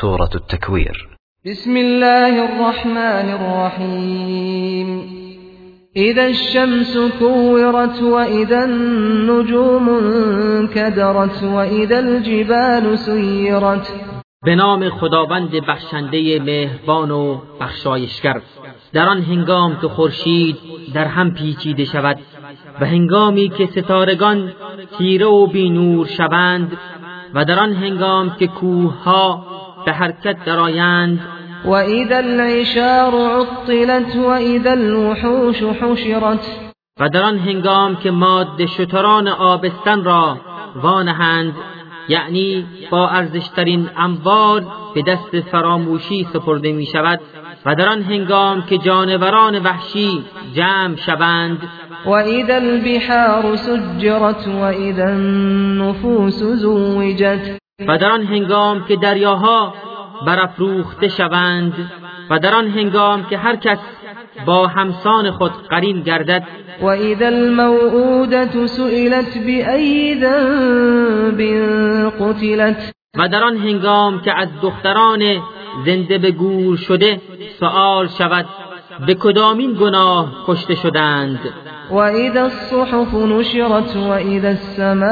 سورة التكوير. بسم الله الرحمن الرحيم. إذا الشمس كورت وإذا النجوم انكدرت وإذا الجبال سيرت. به نام خداوند بخشنده مهربان و بخشایشگر. در آن هنگام که خورشید در هم پیچیده شود و هنگامی که ستارگان تیره و بینور شوند و در آن هنگام که کوه ها به حرکت درآیند. و اذا العشار عطلت و اذا الوحوش حشرت. و در آن هنگام که ماده شتران آبستن را وانهند یعنی با ارزشترین اموال به دست فراموشی سپرده می شود و در آن هنگام که جانوران وحشی جمع شوند و اذا البحار سجرت و اذا النفوس زوجت. و در آن هنگام که دریاها برافروخته شوند و در آن هنگام که هر کس با همسان خود قرین گردد و اذا الموعودة سئلت بأی ذنب قتلت. و در آن هنگام که از دختران زنده به گور شده سوال شود به کدامین گناه کشته شدند؟ و اذا الصحف نشرت و اذا السماء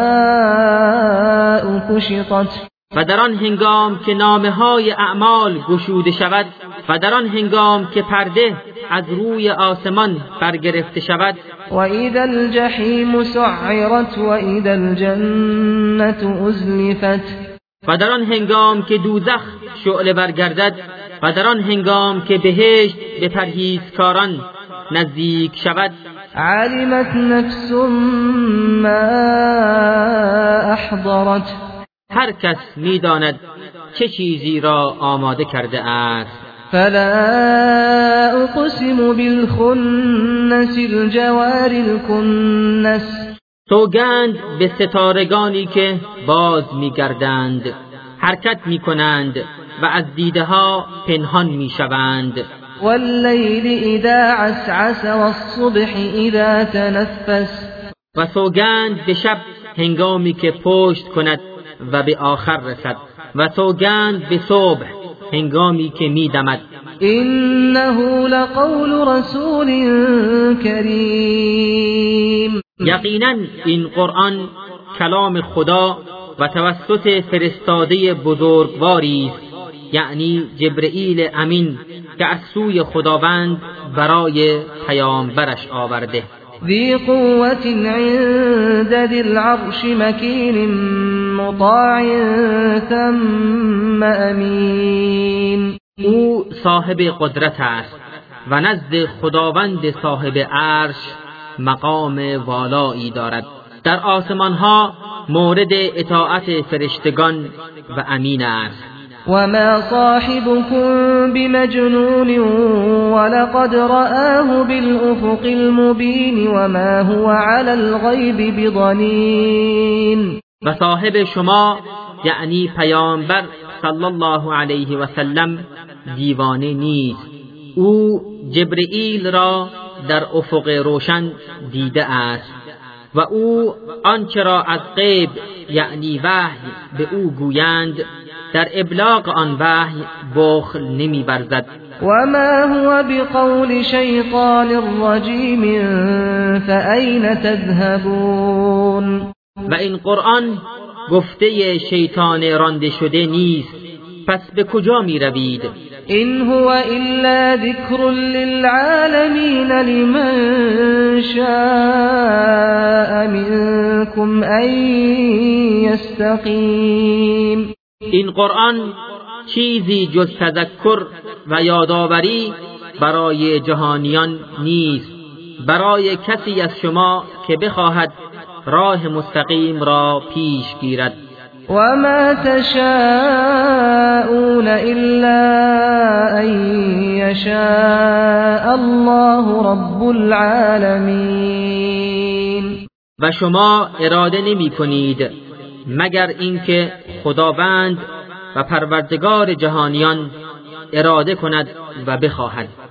کشطت و در آن هنگام که نامه های اعمال گشوده شود و در آن هنگام که پرده از روی آسمان برگرفته شود. و اذا الجحیم سعرت و اذا الجنة ازلفت و در آن هنگام که دوزخ شعله برگردد و در آن هنگام که بهشت به پرهیزکاران نزدیک شود. علمت نفس ما احضرت هر کس می‌داند چه چیزی را آماده کرده است. فلا اقسم بالخنس الجوار الكنس. سوگند به ستارگانی که باز میگردند. حرکت می‌کنند و از دیده ها پنهان می‌شوند. واللیل اذا عسعس والصبح اذا تنفس. و سوگند به شب هنگامی که پشت کند و به آخر رسد. و سوگند به صبح هنگامی که میدمد انه لقول رسول کریم یقینا این قرآن کلام خدا و توسط فرستاده بزرگواری است. یعنی جبرئیل امین که از سوی خداوند برای پیامبرش آورده. ذی قوت عند ذی العرش مکین مطاع ثم امین. او صاحب قدرت است و نزد خداوند صاحب عرش مقام والایی دارد. در آسمان ها مورد اطاعت فرشتگان و امین است. وما صاحبكم بمجنون ولقد رآه بالأفق المبين وما هو على الغيب بضنين. و صاحب شما یعنی پیامبر صلی الله علیه و سلم دیوانه نیست. أو جبرئیل را در افق روشن دیده است و أو آنچه را از غیب یعنی وحی به أو گویند در ابلاغ آن وحی بخل نمی برزد و ما هو بقول شیطان رجیم فأین تذهبون؟ و این قرآن گفته شیطان رانده شده نیست. پس به کجا می روید این هو الا ذکر للعالمین لمن شاء منكم ان یستقیم این قرآن چیزی جز تذکر و یادآوری برای جهانیان نیست. برای کسی از شما که بخواهد راه مستقیم را پیش گیرد. وما تشاءون الا ان يشاء الله رب العالمین و شما اراده نمی کنید مگر اینکه خداوند و پروردگار جهانیان اراده کند و بخواهد.